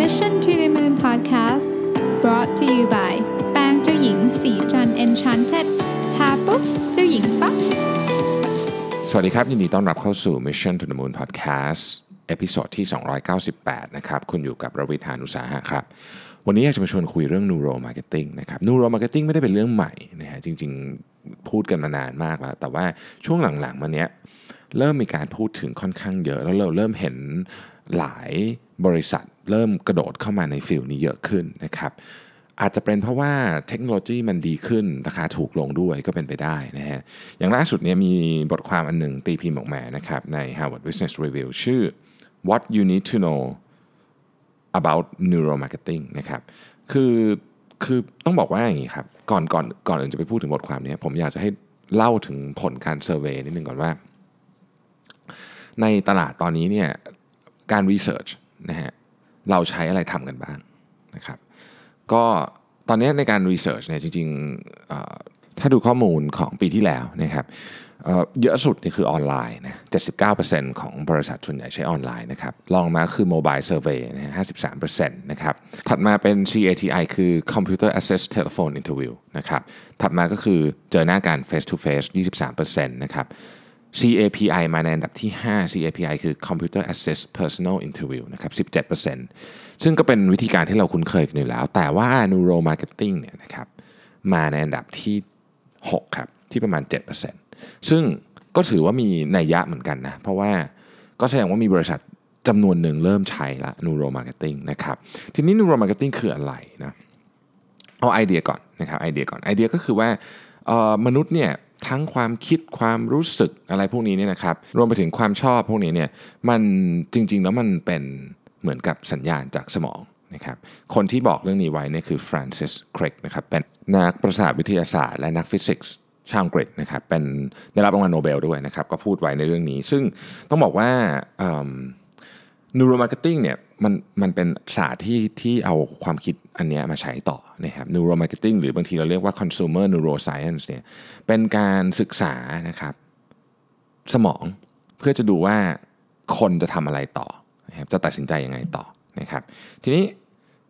Mission to the Moon Podcast brought to you by แปรงเจ้าหญิงศรีจันทร์ Enchanted ทาปุ๊บเจ้าหญิงปั๊บ สวัสดีครับ ยินดีต้อนรับเข้าสู่ Mission to the Moon Podcast episode ที่ 298 นะครับ คุณอยู่กับรวิศ หาญอุตสาหะครับ วันนี้อยากจะมาชวนคุยเรื่อง Neuromarketing นะครับ Neuromarketing ไม่ได้เป็นเรื่องใหม่นะฮะ จริง ๆ พูดกันมานานมากแล้ว แต่ว่าช่วงหลังๆ มาเนี้ย เริ่มมีการพูดถึงค่อนข้างเยอะ แล้วเราเริ่มเห็น หลายบริษัทเริ่มกระโดดเข้ามาใน field นี้เยอะขึ้นนะครับอาจจะเป็นเพราะว่าเทคโนโลยีมันดีขึ้น ราคาถูกลงด้วยก็เป็นไปได้นะฮะอย่างล่าสุดเนี่ยมีบทความอันหนึ่งตีพิมพ์ออกมานะครับใน Harvard Business Review ชื่อ What You Need to Know about Neuromarketing นะครับคือคือต้องบอกว่าอย่างนี้ครับก่อนก่อนก่อนอื่นจะไปพูดถึงบทความนี้ผมอยากจะให้เล่าถึงผลการ survey นิดนึงก่อนว่า ในตลาดตอนนี้เนี่ย การรีเสิร์ชนะฮะเราใช้อะไรทำกันบ้างนะครับก็ตอนนี้ในการรีเสิร์ชเนี่ยจริงๆถ้าดูข้อมูลของปีที่แล้วนะครับเเยอะสุดนี่คือออนไลน์นะ 79%ของบริษัทส่วนใหญ่ใช้ออนไลน์นะครับรองมาคือ Mobile Survey นะฮะ53%นะครับ ถัดมาเป็น CATI คือ Computer Access Telephone Interview นะครับ ถัดมาก็คือเจอหน้ากัน Face to Face 23%นะครับ CAPI มาในอันดับที่ 5 CAPI คือ Computer Access Personal Interview นะครับ 17%ซึ่งก็เป็นวิธีการที่เราคุ้นเคยกันอยู่แล้ว แต่ว่า Neuro Marketing เนี่ยนะครับมาในอันดับที่ 6 ครับ ที่ประมาณ 7%ซึ่งก็ถือว่ามีนัยยะเหมือนกันนะ เพราะว่าก็แสดงว่ามีบริษัทจำนวนหนึ่งเริ่มใช้ละ Neuro Marketing นะครับ ทีนี้ Neuro Marketing คืออะไรนะ เอาไอเดียก่อนนะครับไอเดียก่อนไอเดียก็คือว่ามนุษย์เนี่ย ทั้งความคิดความรู้สึกอะไรพวกนี้เนี่ยนะครับ รวมไปถึงความชอบพวกนี้เนี่ยมันจริง ๆ แล้วมันเป็นเหมือนกับสัญญาณจากสมองนะครับคนที่บอกเรื่องนี้ไว้เนี่ยคือ Francis Crick นะครับเป็นนักประสาทวิทยาศาสตร์ และนักฟิสิกส์ชาวอังกฤษนะครับเป็นได้รับรางวัลโนเบลด้วยนะครับก็พูดไว้ในเรื่องนี้ ซึ่งต้องบอกว่า เอิ่ม Neuro Marketing เนี่ยมันมันเป็นศาสตร์ที่ที่เอาความคิดอันนี้มาใช้ต่อนะครับ Neuro Marketing หรือบางทีเราเรียกว่า Consumer Neuroscience เนี่ยเป็นการศึกษานะครับสมองเพื่อจะดูว่าคนจะทำอะไรต่อนะครับจะตัดสินใจยังไงต่อนะครับทีนี้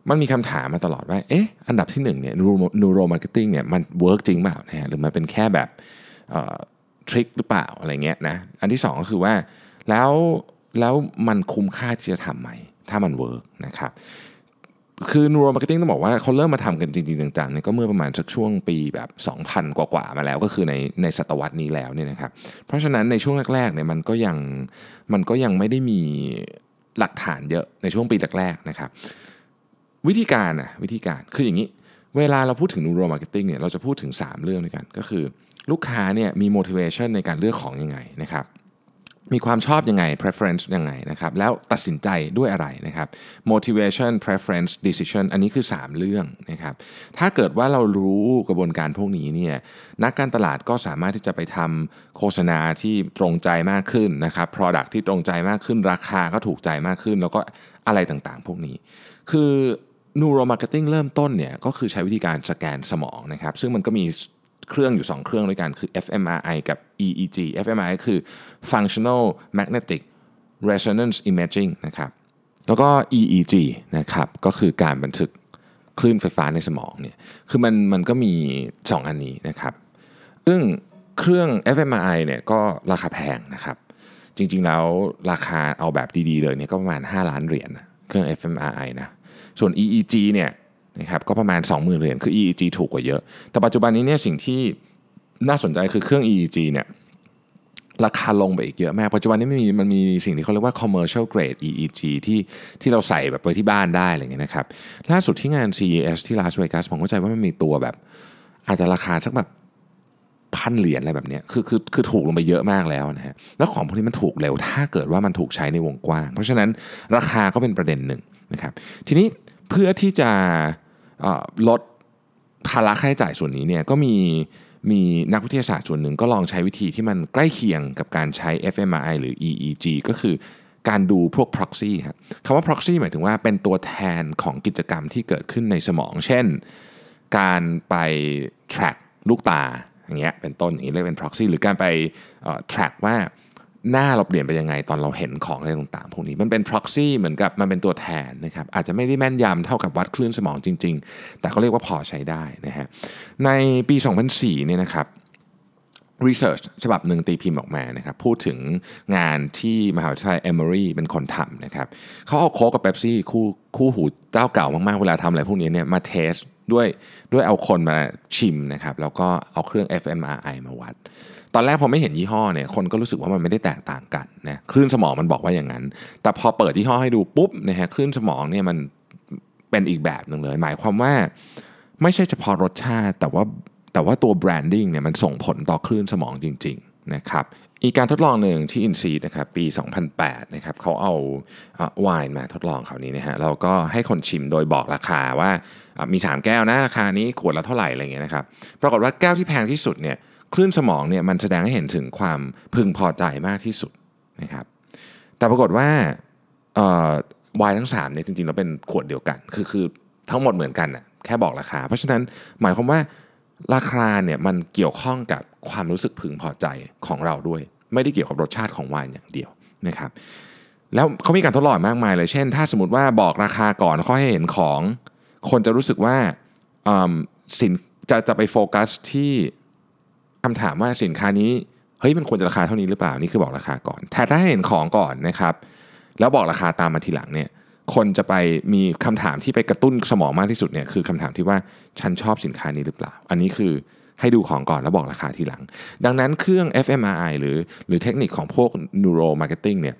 มันมีคำถามมาตลอดว่าเอ๊ะอันดับที่หนึ่งเนี่ย Neuro- Neuro Marketing เนี่ยมัน work จริงเปล่านะฮะหรือมันเป็นแค่แบบเออทริคหรือเปล่าอะไรเงี้ยนะอันที่สองก็คือว่าแล้ว แล้วมันคุ้มค่าที่จะทำไหม ถ้ามันเวิร์กนะครับคือ Neuro Marketing ต้องบอกว่าเขาเริ่มมาทำกันจริง ๆ จังๆเนี่ยก็เมื่อประมาณสักช่วงปีแบบ 2,000 กว่าๆมาแล้วก็คือในในศตวรรษนี้แล้วเนี่ยนะครับเพราะฉะนั้นในช่วงแรกๆเนี่ยมันก็ยังมันก็ยังไม่ได้มีหลักฐานเยอะในช่วงปีแรกๆนะครับวิธีการนะวิธีการคืออย่างนี้ เวลาเราพูดถึง Neuro Marketing เนี่ยเราจะพูดถึง 3 เรื่องด้วยกัน ก็คือลูกค้าเนี่ยมี motivation ในการเลือกของยังไงนะครับ มีความชอบยังไง preference ยังไงนะครับแล้วตัดสินใจด้วยอะไรนะครับ motivation preference decision อันนี้คือ 3 เรื่องนะครับถ้าเกิดว่าเรารู้กระบวนการพวกนี้เนี่ยนักการตลาดก็สามารถที่จะไปทำโฆษณาที่ตรงใจมากขึ้นนะครับ product ที่ตรงใจมากขึ้น ราคาก็ถูกใจมากขึ้น แล้วก็อะไรต่างๆ พวกนี้ คือ Neuro Marketing เริ่มต้นเนี่ยก็คือใช้วิธีการสแกนสมองนะครับซึ่งมันก็มี เครื่องอยู่ 2 เครื่องด้วยกันคือ fMRI กับ EEG fMRI คือ Functional Magnetic Resonance Imaging นะครับแล้วก็ EEG นะครับก็คือการบันทึกคลื่นไฟฟ้าในสมองเนี่ยคือมันมันก็มี 2 อันนี้นะครับซึ่งเครื่อง fMRI เนี่ยก็ราคาแพงนะครับ จริงๆแล้วราคาเอาแบบดีๆเลยเนี่ยก็ประมาณ 5 ล้านเหรียญนะเครื่อง fMRI นะส่วน EEG เนี่ย นะครับก็ประมาณ 20,000เหรียญคือ EEG ถูกกว่าเยอะ แต่ปัจจุบันนี้เนี่ยสิ่งที่น่าสนใจคือเครื่อง EEG เนี่ยราคาลงไปอีกเยอะมาก ปัจจุบันนี้มันมีมันมีสิ่งที่เขาเรียกว่า commercial grade EEG ที่ที่เราใส่แบบไปที่บ้านได้อะไรเงี้ยนะครับ ล่าสุดที่งาน CES ที่ลาสเวกัสผมเข้าใจว่ามันมีตัวแบบ อาจจะราคาสักแบบพันเหรียญอะไรแบบเนี้ยคือคือคือถูกลงไปเยอะมากแล้วนะฮะ แล้วของพวกนี้มันถูกเร็ว ถ้าเกิดว่ามันถูกใช้ในวงกว้าง เพราะฉะนั้นราคาก็เป็นประเด็นหนึ่งนะครับ ทีนี้เพื่อที่จะ ลดภาระค่าใช้จ่ายส่วนนี้เนี่ยก็มีมีนักวิทยาศาสตร์ส่วนหนึ่งก็ลองใช้วิธีที่มันใกล้เคียงกับการใช้ fMRI หรือ EEG ก็คือการดูพวก proxy ครับคำว่า proxy หมายถึงว่าเป็นตัวแทนของกิจกรรมที่เกิดขึ้นในสมอง เช่น การไป track ลูกตาอย่างเงี้ยเป็นต้นอย่างนี้เรียกเป็น proxy หรือการไป track ว่า หน้าเราเปลี่ยนไปยังไงตอนเราเห็นของอะไรต่างๆ พวกนี้มันเป็น proxy เหมือนกับมันเป็นตัวแทนนะครับอาจจะไม่ได้แม่นยำเท่ากับวัดคลื่นสมองจริง ๆ แต่ก็เรียกว่าพอใช้ได้นะฮะในปี 2004เนี่ยนะครับ Research ฉบับหนึ่งตีพิมพ์ออกมานะครับพูดถึงงานที่มหาวิทยาลัยเอมอรีเป็นคนทำนะครับเขาเอาโค้กกับเป๊ปซี่คู่คู่หูเจ้าเก่ามากๆ เวลาทำอะไรพวกนี้เนี่ยมา test ด้วยด้วยเอาคนมาชิมนะครับแล้วก็เอาเครื่อง fMRI มาวัด ตอนแรกพอไม่เห็นยี่ห้อเนี่ยคนก็รู้สึกว่ามันไม่ได้แตกต่างกันนะคลื่นสมองมันบอกว่าอย่างนั้น แต่พอเปิดยี่ห้อให้ดูปุ๊บนะฮะคลื่นสมองเนี่ยมันเป็นอีกแบบหนึ่งเลย หมายความว่าไม่ใช่เฉพาะรสชาติ แต่ว่าแต่ว่าตัว branding เนี่ยมันส่งผลต่อคลื่นสมองจริงๆนะครับอีกการทดลองหนึ่งที่อินซีนะครับปี 2008นะครับเขาเอาไวน์มาทดลองคราวนี้นะฮะเราก็ให้คนชิมโดยบอกราคาว่า มี 3 แก้วนะราคานี้ขวดละเท่าไหร่อะไรเงี้ยนะครับปรากฏว่าแก้วที่แพงที่สุดเนี่ยคลื่นสมองเนี่ยมันแสดงให้เห็นถึงความพึงพอใจมากที่สุดนะครับแต่ปรากฏว่าไวน์ทั้ง3เนี่ยจริงๆเราเป็นขวดเดียวกัน คือคือทั้งหมดเหมือนกันนะแค่บอกราคา เพราะฉะนั้นหมายความว่าราคาเนี่ยมันเกี่ยวข้องกับความรู้สึกพึงพอใจของเราด้วย ไม่ได้เกี่ยวกับรสชาติของไวน์อย่างเดียวนะครับแล้วเขามีการทดลองมากมายเลย เช่น ถ้าสมมติว่าบอกราคาก่อนเขาให้เห็นของ คนจะรู้สึกว่าสินจะจะไปโฟกัสที่คำถามว่าสินค้านี้เฮ้ยมันควรจะราคาเท่านี้หรือเปล่านี่คือบอกราคาก่อน แต่ถ้าเห็นของก่อนนะครับ แล้วบอกราคาตามมาทีหลังเนี่ยคนจะไปมีคำถามที่ไปกระตุ้นสมองมากที่สุดเนี่ยคือคำถามที่ว่าฉันชอบสินค้านี้หรือเปล่า อันนี้คือให้ดูของก่อนแล้วบอกราคาทีหลัง ดังนั้นเครื่อง fMRI หรือหรือเทคนิคของพวก neuro marketing เนี่ย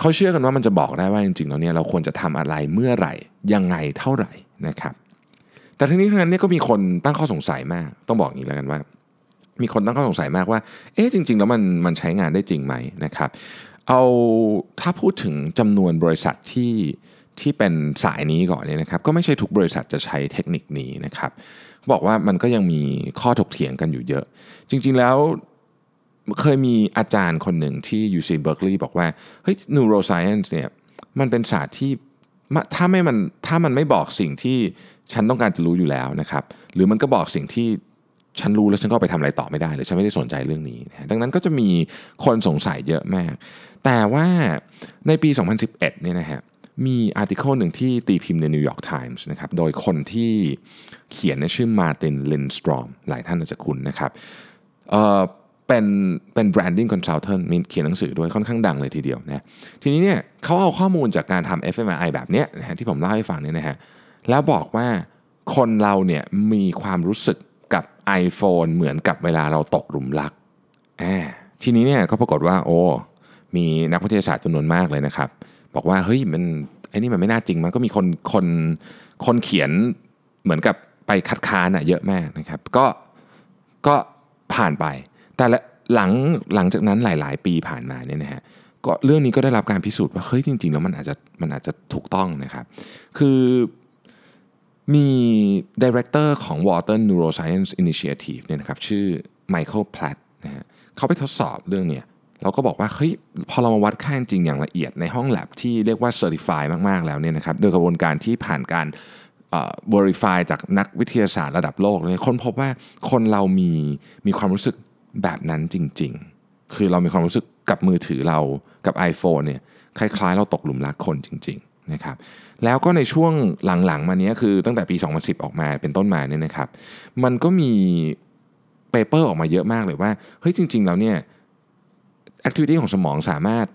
เขาเชื่อกันว่ามันจะบอกได้ว่าจริงๆแล้วเนี่ยเราควรจะทำอะไรเมื่อไหร่ยังไงเท่าไหร่ นะครับ แต่ทีนี้ทั้งนั้นเนี่ยก็มีคนตั้งข้อสงสัยมาก ต้องบอกอย่างนี้แล้วกันว่า มีคนตั้งข้อสงสัยมากว่า เอ๊ะจริง ๆ แล้วมันมันใช้งานได้จริงไหมนะครับ เอาถ้าพูดถึงจำนวนบริษัทที่ที่เป็นสายนี้ก่อนเนี่ยนะครับ ก็ไม่ใช่ทุกบริษัทจะใช้เทคนิคนี้นะครับบอกว่ามันก็ยังมีข้อถกเถียงกันอยู่เยอะ จริง ๆแล้วเคยมีอาจารย์คนหนึ่งที่ UC Berkeley บอกว่าเฮ้ย neuroscience เนี่ยมันเป็นศาสตร์ที่ ถ้าไม่มันถ้ามันไม่บอกสิ่งที่ฉันต้องการจะรู้อยู่แล้วนะครับ หรือมันก็บอกสิ่งที่ฉันรู้แล้วฉันก็ไปทำอะไรต่อไม่ได้หรือฉันไม่ได้สนใจเรื่องนี้นะดังนั้นก็จะมีคนสงสัยเยอะมาก แต่ว่าในปี 2011เนี่ยนะฮะมี article หนึ่งที่ตีพิมพ์ใน New York Times นะครับโดยคนที่เขียนชื่อ Martin Lindstrom หลายท่านอาจจะคุ้นนะครับ เป็นเป็น branding consultant มีเขียนหนังสือด้วยค่อนข้างดังเลยทีเดียวนะทีนี้เนี่ยเขาเอาข้อมูลจากการทำ fMRI แบบเนี้ยนะฮะที่ผมเล่าให้ฟังเนี่ยนะฮะแล้วบอกว่าคนเราเนี่ยมีความรู้สึกกับ iPhone เหมือนกับเวลาเราตกหลุมรักทีนี้เนี่ยก็ปรากฏว่า โอ้ มีนักวิทยาศาสตร์จำนวนมากเลยนะครับ บอกว่าเฮ้ยมันไอ้นี่มันไม่น่าจริงมันก็มีคนคนคนเขียนเหมือนกับไปคัดค้านอะเยอะมากนะครับ ก็ก็ผ่านไป แต่หลังหลังจากนั้นหลาย ๆ ปีผ่านมาเนี่ยนะฮะก็เรื่องนี้ก็ได้รับการพิสูจน์ว่าเฮ้ยจริง ๆ แล้วมันอาจจะมันอาจจะถูกต้องนะครับ คือมี director ของ Wharton Neuroscience Initiative เนี่ยนะครับชื่อไมเคิลแพลตนะฮะเขาไปทดสอบเรื่องเนี้ยเราก็บอกว่าเฮ้ยพอเรามาวัดค่าจริงอย่างละเอียดในห้องแลบที่เรียกว่า Certify มาก ๆ แล้วเนี่ยนะครับโดยกระบวนการที่ผ่านการ verify จากนักวิทยาศาสตร์ระดับโลกเลยค้นพบว่าคนเรามีมีความรู้สึก แบบนั้นจริง ๆ คือเรามีความรู้สึกกับมือถือเรากับ iPhone เนี่ยคล้ายๆ เราตกหลุมรักคนจริงๆนะครับแล้วก็ในช่วงหลังๆ มานี้คือตั้งแต่ปี 2010 ออกมาเป็นต้นมาเนี่ยนะครับ มันก็มี paper ออกมาเยอะมากเลยว่าเฮ้ยจริง ๆ แล้วเนี่ย activity ของสมองสามารถ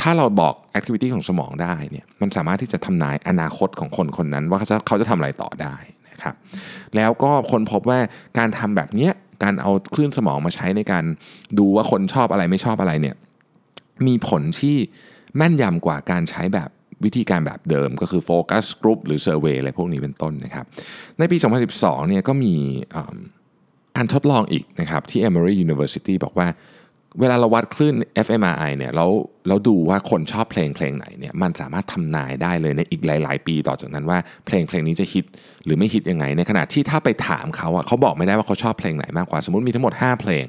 ถ้าเราบอก activity ของสมองได้เนี่ยมันสามารถที่จะทำนายอนาคตของคนคนนั้นว่าเขาจะเขาจะทำอะไรต่อได้นะครับแล้วก็ค้นพบว่าการทำแบบเนี้ย การเอาคลื่นสมองมาใช้ในการดูว่าคนชอบอะไรไม่ชอบอะไรเนี่ยมีผลที่แม่นยำกว่าการใช้แบบวิธีการแบบเดิมก็คือ focus group หรือ survey อะไรพวกนี้เป็นต้นนะครับ ในปี 2012 เนี่ยก็มีการทดลองอีกนะครับที่ Emory University บอกว่า เวลาเราวัดคลื่น fMRI เนี่ยแล้วเราดูว่าคนชอบเพลงเพลงไหนเนี่ยมันสามารถทำนายได้เลยในอีกหลาย ๆ ปีต่อจากนั้นว่าเพลงเพลงนี้จะฮิตหรือไม่ฮิตยังไง ในขณะที่ถ้าไปถามเขาอะเขาบอกไม่ได้ว่าเขาชอบเพลงไหนมากกว่าสมมติมีทั้งหมด 5 เพลง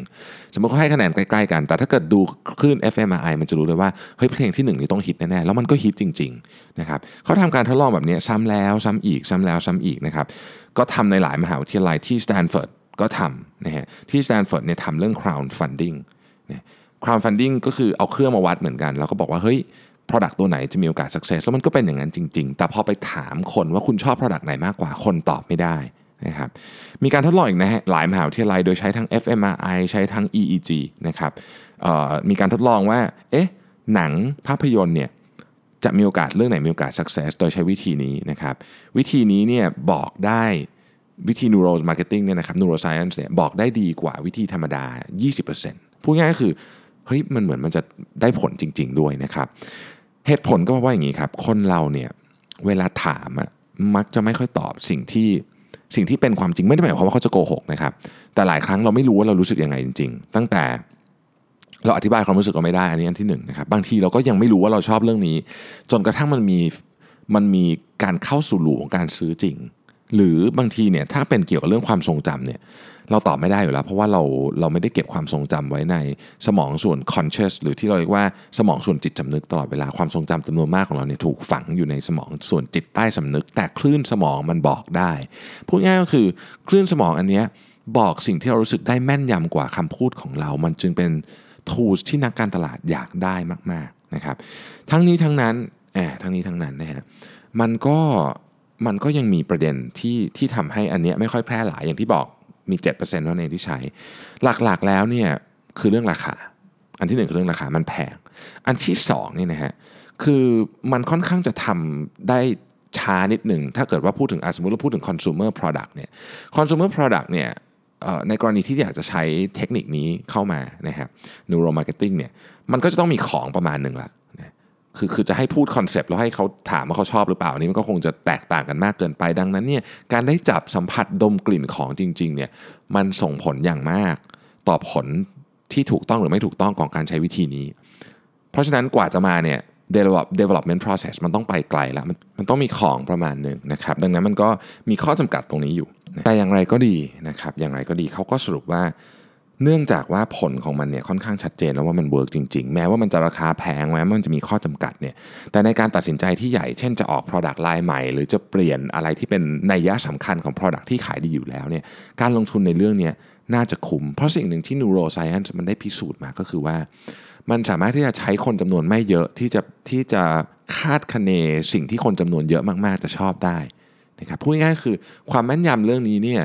สมมติเขาให้คะแนนใกล้ๆกัน แต่ถ้าเกิดดูคลื่น fMRI มันจะรู้เลยว่าเฮ้ยเพลงที่ 1 นี่ต้องฮิตแน่ๆแล้วมันก็ฮิตจริงๆนะครับเขาทำการทดลองแบบนี้ซ้ำแล้วซ้ำอีกซ้ำแล้วซ้ำอีกนะครับก็ทำในหลายมหาวิทยาลัยที่สแตนฟอร์ดก็ทำนะฮะที่สแตนฟอร์ดเนี่ยทำเรื่อง crowdfunding เนี่ย crowdfunding ก็คือเอาเครื่องมาวัดเหมือนกัน แล้วก็บอกว่าเฮ้ย product ตัวไหนจะมีโอกาส success แล้วมันก็เป็นอย่างนั้นจริง ๆ แต่พอไปถามคนว่าคุณชอบ product ไหนมากกว่าคนตอบไม่ได้นะครับมีการทดลองอีกนะฮะหลายมหาวิทยาลัยโดยใช้ทั้ง fMRI ใช้ทั้ง EEG นะครับมีการทดลองว่าเอ๊ะหนังภาพยนตร์เนี่ยจะมีโอกาสเรื่องไหนมีโอกาส success โดยใช้วิธีนี้นะครับวิธีนี้เนี่ยบอกได้วิธี neuro marketing เนี่ยนะครับ neuroscience เนี่ยบอกได้ดีกว่าวิธีธรรมดา 20% พูดง่ายก็คือเฮ้ยมันเหมือนมันจะได้ผลจริง ๆ ด้วยนะครับ เหตุผลก็เพราะว่าอย่างนี้ครับ คนเราเนี่ยเวลาถามอะมักจะไม่ค่อยตอบสิ่งที่สิ่งที่เป็นความจริงไม่ได้หมายความว่าเขาจะโกหกนะครับแต่หลายครั้งเราไม่รู้ว่าเรารู้สึกยังไงจริง ๆ ตั้งแต่เราอธิบายความรู้สึกเราไม่ได้อันนี้อันที่หนึ่งนะครับบางทีเราก็ยังไม่รู้ว่าเราชอบเรื่องนี้ จนกระทั่งมันมีมันมีการเข้าสู่หลูของการซื้อจริง หรือบางทีเนี่ยถ้าเป็นเกี่ยวกับเรื่องความทรงจำเนี่ย เราตอบไม่ได้อยู่แล้ว เพราะว่าเราเราไม่ได้เก็บความทรงจำไว้ในสมองส่วน conscious หรือที่เราเรียกว่าสมองส่วนจิตสำนึกตลอดเวลาความทรงจำจำนวนมากของเราเนี่ยถูกฝังอยู่ในสมองส่วนจิตใต้สำนึก แต่คลื่นสมองมันบอกได้พูดง่ายก็คือคลื่นสมองอันเนี้ยบอกสิ่งที่เรารู้สึกได้แม่นยำกว่าคำพูดของเรา มันจึงเป็น tools ที่นักการตลาดอยากได้มากๆนะครับ ทั้งนี้ทั้งนั้นแอบทั้งนี้ทั้งนั้นนะฮะมันก็มันก็ยังมีประเด็นที่ที่ทำให้อันเนี้ยไม่ค่อยแพร่หลายอย่างที่บอก มี 7%เท่านั้นเองที่ใช้ หลักๆแล้วเนี่ยคือเรื่องราคา อันที่หนึ่งคือเรื่องราคามันแพง อันที่สองนี่นะฮะคือมันค่อนข้างจะทำได้ช้านิดหนึ่ง ถ้าเกิดว่าพูดถึงสมมติเราพูดถึง consumer product เนี่ย consumer product เนี่ยในกรณีที่อยากจะใช้เทคนิคนี้เข้ามานะครับ neuro marketing เนี่ย มันก็จะต้องมีของประมาณหนึ่งละ คือคือจะให้พูดคอนเซปต์แล้วให้เขาถามว่าเขาชอบหรือเปล่านี่มันก็คงจะแตกต่างกันมากเกินไปดังนั้นเนี่ยการได้จับสัมผัสดมกลิ่นของจริงๆเนี่ยมันส่งผลอย่างมาก ต่อผลที่ถูกต้องหรือไม่ถูกต้องของการใช้วิธีนี้ เพราะฉะนั้นกว่าจะมาเนี่ย develop development process มันต้องไปไกลแล้วมันมันต้องมีของประมาณหนึ่งนะครับ ดังนั้นมันก็มีข้อจำกัดตรงนี้อยู่ แต่อย่างไรก็ดีนะครับ อย่างไรก็ดีเขาก็สรุปว่า เนื่องจากว่าผลของมันเนี่ยค่อนข้างชัดเจนแล้วว่ามัน work จริงๆ แม้ว่ามันจะราคาแพงแม้ว่ามันจะมีข้อจำกัดเนี่ยแต่ในการตัดสินใจที่ใหญ่เช่นจะออก Product line ใหม่ หรือจะเปลี่ยนอะไรที่เป็นนัยยะสำคัญของ Product ที่ขายดีอยู่แล้วเนี่ยการลงทุนในเรื่องนี้น่าจะคุ้ม เพราะสิ่งหนึ่งที่ neuroscience มันได้พิสูจน์มาก็คือว่า มันสามารถที่จะใช้คนจำนวนไม่เยอะที่จะที่จะคาดคะเนสิ่งที่คนจำนวนเยอะมากๆจะชอบได้นะครับพูดง่ายๆคือความแม่นยำเรื่องนี้เนี่ย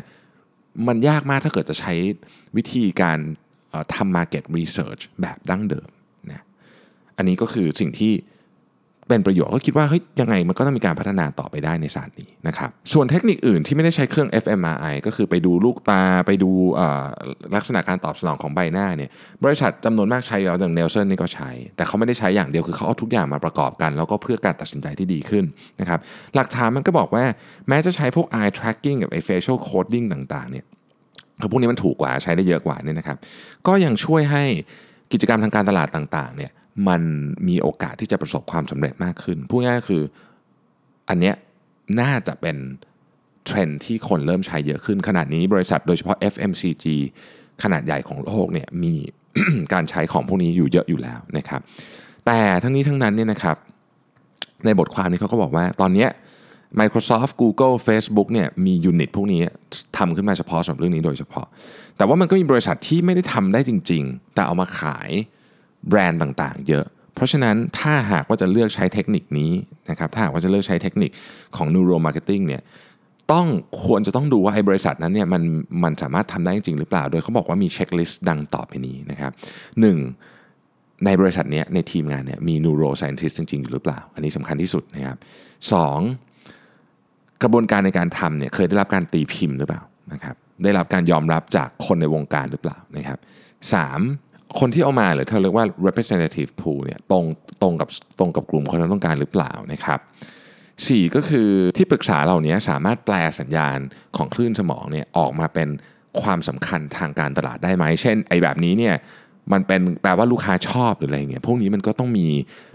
มันยากมากถ้าเกิดจะใช้วิธีการทำ market research แบบดั้งเดิมนะอันนี้ก็คือสิ่งที่ เป็นประโยชน์ก็คิดว่าเฮ้ยยังไงมันก็ต้องมีการพัฒนาต่อไปได้ในศาสตร์นี้นะครับส่วนเทคนิคอื่นที่ไม่ได้ใช้เครื่อง fMRI ก็คือไปดูลูกตาไปดูลักษณะการตอบสนองของใบหน้าเนี่ยบริษัทจำนวนมากใช้แล้วอย่างเนลเซนนี่ก็ใช้ แต่เขาไม่ได้ใช้อย่างเดียวคือเขาเอาทุกอย่างมาประกอบกัน แล้วก็เพื่อการตัดสินใจที่ดีขึ้นนะครับหลักฐานมันก็บอกว่าแม้จะใช้พวก eye tracking กับ facial coding ต่างๆเนี่ยคือพวกนี้มันถูกกว่าใช้ได้เยอะกว่านี่นะครับก็ยังช่วยให้กิจกรรมทางการตลาดต่างๆเนี่ย มันมีโอกาสที่จะประสบความสำเร็จมากขึ้น พูดง่ายๆคืออันเนี้ยน่าจะเป็นเทรนที่คนเริ่มใช้เยอะขึ้น ขนาดนี้บริษัทโดยเฉพาะ FMCG ขนาดใหญ่ของโลกเนี่ยมีการใช้ของพวกนี้อยู่เยอะอยู่แล้วนะครับ แต่ทั้งนี้ทั้งนั้นเนี่ยนะครับในบทความนี้เขาก็บอกว่าตอนนี้ Microsoft Google Facebook เนี่ยมียูนิตพวกนี้ทำขึ้นมาเฉพาะสำหรับเรื่องนี้โดยเฉพาะ แต่ว่ามันก็มีบริษัทที่ไม่ได้ทำได้จริง ๆ แต่เอามาขาย แบรนด์ต่างๆ เยอะ เพราะฉะนั้นถ้าหากว่าจะเลือกใช้เทคนิคนี้นะครับถ้าหากว่าจะเลือกใช้เทคนิคของ Neuro Marketing เนี่ยต้องควรจะต้องดูว่าไอ้บริษัทนั้นเนี่ยมันมันสามารถทำได้จริงหรือเปล่า โดยเขาบอกว่ามีเช็คลิสต์ดังต่อไปนี้นะครับ 1. ในบริษัทนี้ในทีมงานเนี่ยมี neuro scientist จริง ๆ อยู่หรือเปล่า อันนี้สำคัญที่สุดนะครับสองกระบวนการในการทำเนี่ยเคยได้รับการตีพิมพ์หรือเปล่านะครับได้รับการยอมรับจากคนในวงการหรือเปล่านะครับสาม คนที่เอามาหรือเธอเรียกว่า representative pool เนี่ยตรงตรงกับตรงกับกลุ่มคนที่ต้องการหรือเปล่านะครับสี่ก็คือที่ปรึกษาเหล่านี้สามารถแปลสัญญาณของคลื่นสมองเนี่ยออกมาเป็นความสำคัญทางการตลาดได้ไหม เช่นไอ้แบบนี้เนี่ยมันเป็นแปลว่าลูกค้าชอบหรืออะไรเงี้ยพวกนี้มันก็ต้องมี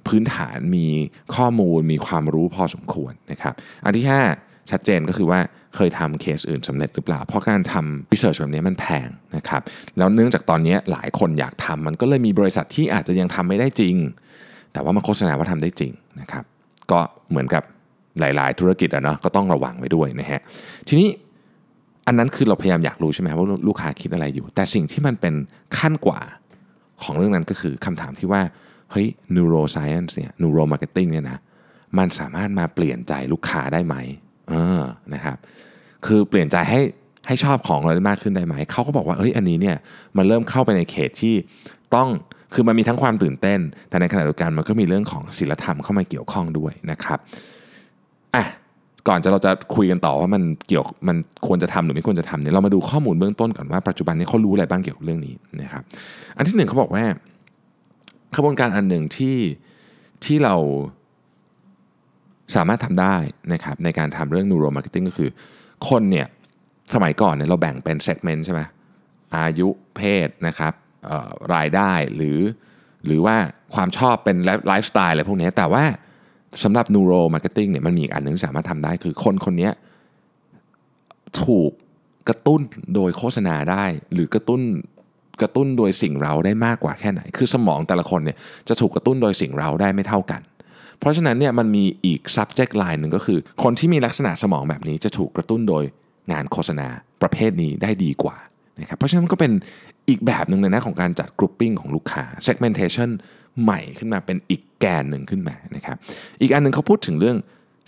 พื้นฐานมีข้อมูลมีความรู้พอสมควรนะครับ อันที่ 5 ชัดเจนก็คือว่าเคยทำเคสอื่นสำเร็จหรือเปล่า เพราะการทำวิจัยแบบนี้มันแพงนะครับแล้วเนื่องจากตอนนี้หลายคนอยากทำมันก็เลยมีบริษัทที่อาจจะยังทำไม่ได้จริง แต่ว่ามาโฆษณาว่าทำได้จริงนะครับก็เหมือนกับหลาย ๆ ธุรกิจอะเนาะก็ต้องระวังไว้ด้วยนะฮะทีนี้อันนั้นคือเราพยายามอยากรู้ใช่ไหมว่าลูกค้าคิดอะไรอยู่ แต่สิ่งที่มันเป็นขั้นกว่าของเรื่องนั้นก็คือคำถามที่ว่าเฮ้ย neuroscience เนี่ย neuromarketing เนี่ยนะมันสามารถมาเปลี่ยนใจลูกค้าได้ไหม เออนะครับ คือเปลี่ยนใจให้ให้ชอบของเราได้มากขึ้นได้ไหม เขาก็บอกว่าเฮ้ยอันนี้เนี่ยมันเริ่มเข้าไปในเขตที่ต้องคือมันมีทั้งความตื่นเต้น แต่ในขณะเดียวกันมันก็มีเรื่องของศีลธรรมเข้ามาเกี่ยวข้องด้วยนะครับอะก่อนจะเราจะคุยกันต่อว่ามันเกี่ยวมันควรจะทำหรือไม่ควรจะทำเนี่ยเรามาดูข้อมูลเบื้องต้นก่อนว่าปัจจุบันนี้เขารู้อะไรบ้างเกี่ยวกับเรื่องนี้นะครับ อันที่หนึ่งเขาบอกว่าขบวนการอันหนึ่งที่ที่เรา สามารถทำได้นะครับในการทำเรื่อง neuro marketing ก็คือ คนเนี่ยสมัยก่อนเนี่ยเราแบ่งเป็น segment ใช่ไหมอายุเพศนะครับรายได้หรือหรือว่าความชอบเป็นไลฟ์สไตล์อะไรพวกนี้แต่ว่าสำหรับ neuro marketing เนี่ยมันมีอีกอันหนึ่งสามารถทำได้คือคนคนนี้ถูกกระตุ้นโดยโฆษณาได้ หรือกระตุ้นกระตุ้นโดยสิ่งเราได้มากกว่าแค่ไหน คือสมองแต่ละคนเนี่ยจะถูกกระตุ้นโดยสิ่งเราได้ไม่เท่ากัน เพราะฉะนั้นเนี่ยมันมีอีก subject line หนึ่งก็คือ คนที่มีลักษณะสมองแบบนี้จะถูกกระตุ้นโดยงานโฆษณาประเภทนี้ได้ดีกว่านะครับเพราะฉะนั้นก็เป็นอีกแบบหนึ่งเลยนะของการจัด grouping ของลูกค้า segmentation ใหม่ขึ้นมาเป็นอีกแกนหนึ่งขึ้นมานะครับอีกอันหนึ่งเขาพูดถึงเรื่อง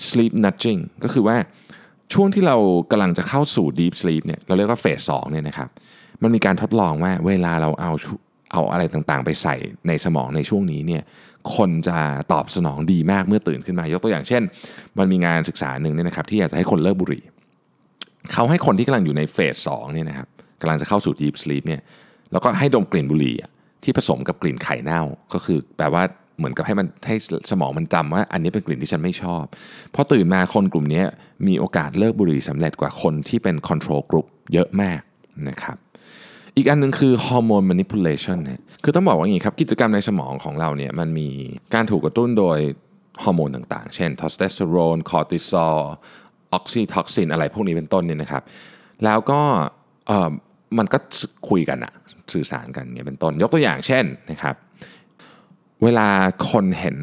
sleep nudging ก็คือว่าช่วงที่เรากำลังจะเข้าสู่ deep sleep เนี่ยเราเรียกว่าเฟสสองเนี่ยนะครับมันมีการทดลองว่าเวลาเราเอา เอาอะไรต่างๆ ไปใส่ในสมองในช่วงนี้เนี่ยคนจะตอบสนองดีมากเมื่อตื่นขึ้นมายกตัวอย่างเช่น มันมีงานศึกษาหนึ่งเนี่ยนะครับที่อยากจะให้คนเลิกบุหรี่เขาให้คนที่กำลังอยู่ในเฟสสองเนี่ยนะครับกำลังจะเข้าสู่ deep sleep เนี่ยแล้วก็ให้ดมกลิ่นบุหรี่ที่ผสมกับกลิ่นไข่เน่าก็คือแปลว่าเหมือนกับให้มันให้สมองมันจำว่า อันนี้เป็นกลิ่นที่ฉันไม่ชอบพอตื่นมาคนกลุ่มนี้มีโอกาสเลิกบุหรี่สำเร็จกว่าคนที่เป็น control group เยอะมากนะครับ อีกอันนึงคือฮอร์โมน manipulation เนี่ยคือต้องบอกว่าอย่างนี้ครับ กิจกรรมในสมองของเราเนี่ยมันมีการถูกกระตุ้นโดยฮอร์โมนต่างๆ เช่น testosterone cortisol oxytocin อะไรพวกนี้เป็นต้นเนี่ยนะครับ แล้วก็มันก็คุยกันอะสื่อสารกันเนี่ยเป็นต้น ยกตัวอย่างเช่นนะครับ เวลาคนเห็น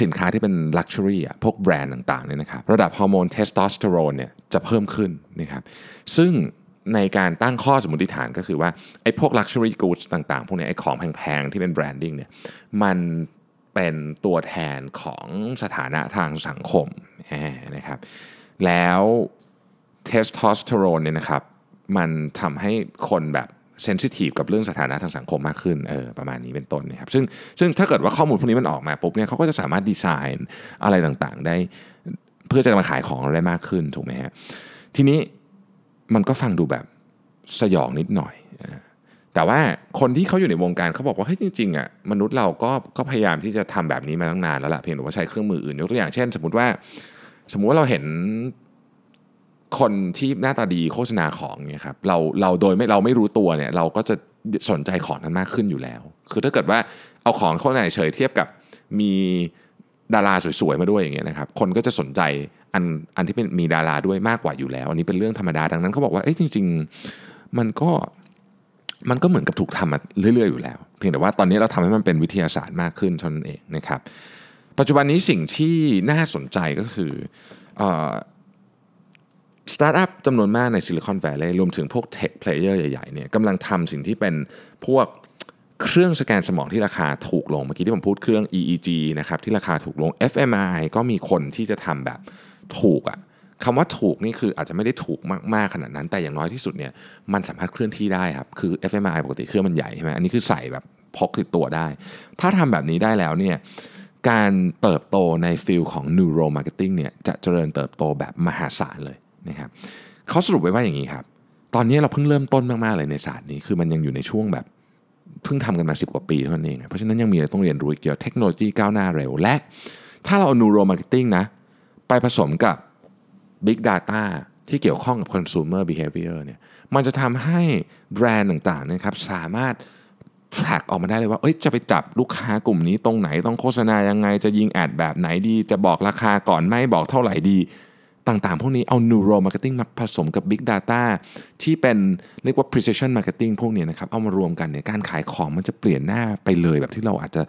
สินค้าที่เป็น luxury อะพวกแบรนด์ต่างๆเนี่ยนะครับ ระดับฮอร์โมนเทสโทสเตอโรนเนี่ยจะเพิ่มขึ้นนะครับ ซึ่ง ในการตั้งข้อสมมติฐานก็คือว่าไอ้พวกลักชัวรี่กู๊ดต่างๆ พวกนี้ไอ้ของแพงๆ ที่เป็น branding เนี่ยมันเป็นตัวแทนของสถานะทางสังคมนะครับแล้วเทสโทสเตอโรนเนี่ยนะครับมันทำให้คนแบบ sensitive กับเรื่องสถานะทางสังคมมากขึ้นเออประมาณนี้เป็นต้นนะครับซึ่งซึ่งถ้าเกิดว่าข้อมูลพวกนี้มันออกมาปุ๊บเนี่ยเขาก็จะสามารถดีไซน์อะไรต่างๆ ได้เพื่อจะมาขายของเราได้มากขึ้นถูกไหมฮะทีนี้ มันก็ฟังดูแบบสยองนิดหน่อย แต่ว่าคนที่เขาอยู่ในวงการเขาบอกว่าเฮ้ยจริงๆอะมนุษย์เราก็ก็พยายามที่จะทำแบบนี้มาตั้งนานแล้วล่ะเพียงแต่ว่าใช้เครื่องมืออื่นยกตัวอย่างเช่น สมมติว่า สมมุติว่าเราเห็นคนที่หน้าตาดีโฆษณาของเนี่ยครับเราเราโดยไม่เราไม่รู้ตัวเนี่ย เราก็จะสนใจของนั้นมากขึ้นอยู่แล้ว คือถ้าเกิดว่าเอาของโฆษณาเฉยเทียบกับมี ดาราสวยๆมาด้วยอย่างเงี้ยนะครับคนก็จะสนใจอันอันที่เป็นมีดาราด้วยมากกว่าอยู่แล้ว อันนี้เป็นเรื่องธรรมดาดังนั้นเขาบอกว่าเอ้ยจริง ๆ มันก็มันก็เหมือนกับถูกทำมาเรื่อยๆอยู่แล้ว เพียงแต่ว่าตอนนี้เราทำให้มันเป็นวิทยาศาสตร์มากขึ้นเท่านั้นเองนะครับ ปัจจุบันนี้สิ่งที่น่าสนใจก็คือสตาร์ทอัพจำนวนมากใน Silicon Valley รวมถึงพวก tech player ใหญ่ๆเนี่ยกำลังทำสิ่งที่เป็นพวก เครื่องสแกนสมองที่ราคาถูกลง เมื่อกี้ที่ผมพูดเครื่อง EEG นะครับที่ราคาถูกลง fMRI ก็มีคนที่จะทำแบบถูกอะ่ะคำว่าถูกนี่คืออาจจะไม่ได้ถูกมากๆขนาดนั้น แต่อย่างน้อยที่สุดเนี่ยมันสามารถเคลื่อนที่ได้ครับ คือ fMRI ปกติเครื่องมันใหญ่ใช่ไหมอันนี้คือใส่แบบพกติดตัวได้ ถ้าทำแบบนี้ได้แล้วเนี่ยการเติบโตในฟิลของ neuro marketing เนี่ยจะเจริญเติบโตแบบมหาศาลเลยนะครับเขาสรุปไว้ว่าอย่างนี้ครับ ตอนนี้เราเพิ่งเริ่มต้นมากๆเลยในศาสตร์นี้คือมันยังอยู่ในช่วงแบบ เพิ่งทำกันมา 10 กว่าปีเท่านั้นเอง เพราะฉะนั้นยังมีอะไรต้องเรียนรู้อีกเยอะเทคโนโลยีก้าวหน้าเร็ว และถ้าเราเอา neuro marketing นะ ไปผสมกับ big data ที่เกี่ยวข้องกับ consumer behavior เนี่ยมันจะทำให้แบรนด์ต่างๆนะครับสามารถ track ออกมาได้เลยว่า เอ้ย จะไปจับลูกค้ากลุ่มนี้ตรงไหน ต้องโฆษณายังไง จะยิงแอดแบบไหนดี จะบอกราคาก่อนไม่บอกเท่าไหร่ดี ต่างๆ พวกนี้เอา neuro marketing มาผสมกับ big data ที่เป็นเรียกว่า precision marketing พวกนี้นะครับ เอามารวมกันเนี่ยการขายของมันจะเปลี่ยนหน้าไปเลยแบบที่เราอาจจะ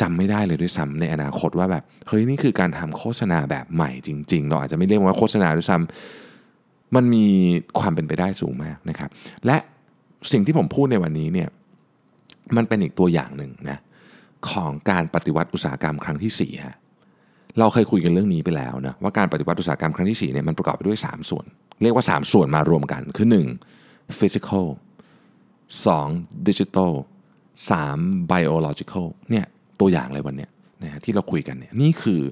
จำไม่ได้เลยด้วยซ้ำในอนาคตว่าแบบเฮ้ยนี่คือการทำโฆษณาแบบใหม่จริง ๆ เราอาจจะไม่เรียกว่าโฆษณาด้วยซ้ำมันมีความเป็นไปได้สูงมากนะครับ และสิ่งที่ผมพูดในวันนี้เนี่ยมันเป็นอีกตัวอย่างหนึ่งนะของการปฏิวัติอุตสาหกรรมครั้งที่4ฮะ เราเคยคุยกันเรื่องนี้ไปแล้วนะว่าการปฏิวัติอุตสาหกรรมครั้งที่4เนี่ยมันประกอบไปด้วย 3 ส่วน เรียกว่า 3 ส่วนมารวมกันคือ 1. physical 2. digital 3. biological เนี่ยตัวอย่างเลยวันเนี้ยนะฮะที่เราคุยกันเนี่ยนี่คือ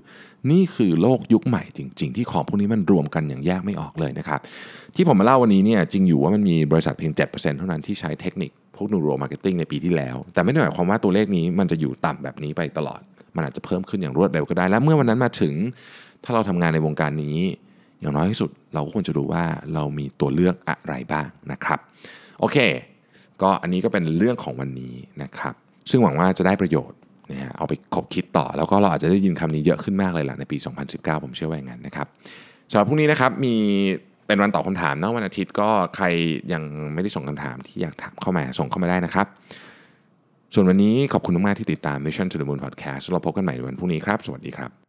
นี่คือโลกยุคใหม่จริง ๆ ที่ของพวกนี้มันรวมกันอย่างแยกไม่ออกเลยนะครับที่ผมมาเล่าวันนี้เนี่ยจริงอยู่ว่ามันมีบริษัทเพียง 7%เท่านั้นที่ใช้เทคนิคพวก neuromarketing ในปีที่แล้ว แต่ไม่ได้หมายความว่าตัวเลขนี้มันจะอยู่ต่ำแบบนี้ไปตลอด มันอาจจะเพิ่มขึ้นอย่างรวดเร็วก็ได้ และเมื่อวันนั้นมาถึงถ้าเราทำงานในวงการนี้ อย่างน้อยที่สุดเราก็ควรจะรู้ว่าเรามีตัวเลือกอะไรบ้างนะครับโอเค ก็อันนี้ก็เป็นเรื่องของวันนี้นะครับ ซึ่งหวังว่าจะได้ประโยชน์นะฮะเอาไปคบคิดต่อ แล้วก็เราอาจจะได้ยินคำนี้เยอะขึ้นมากเลยลังในปี 2019 ผมเชื่อว่าอย่างนั้นนะครับสำหรับพรุ่งนี้นะครับมีเป็นวันตอบคำถามนะวันอาทิตย์ก็ใครยังไม่ได้ส่งคำถามที่อยากถามเข้ามาส่งเข้ามาได้นะครับ ส่วนวันนี้ขอบคุณมากๆที่ติดตาม Mission to the Moon Podcast เราพบกันใหม่ในวันพรุ่งนี้ครับ สวัสดีครับ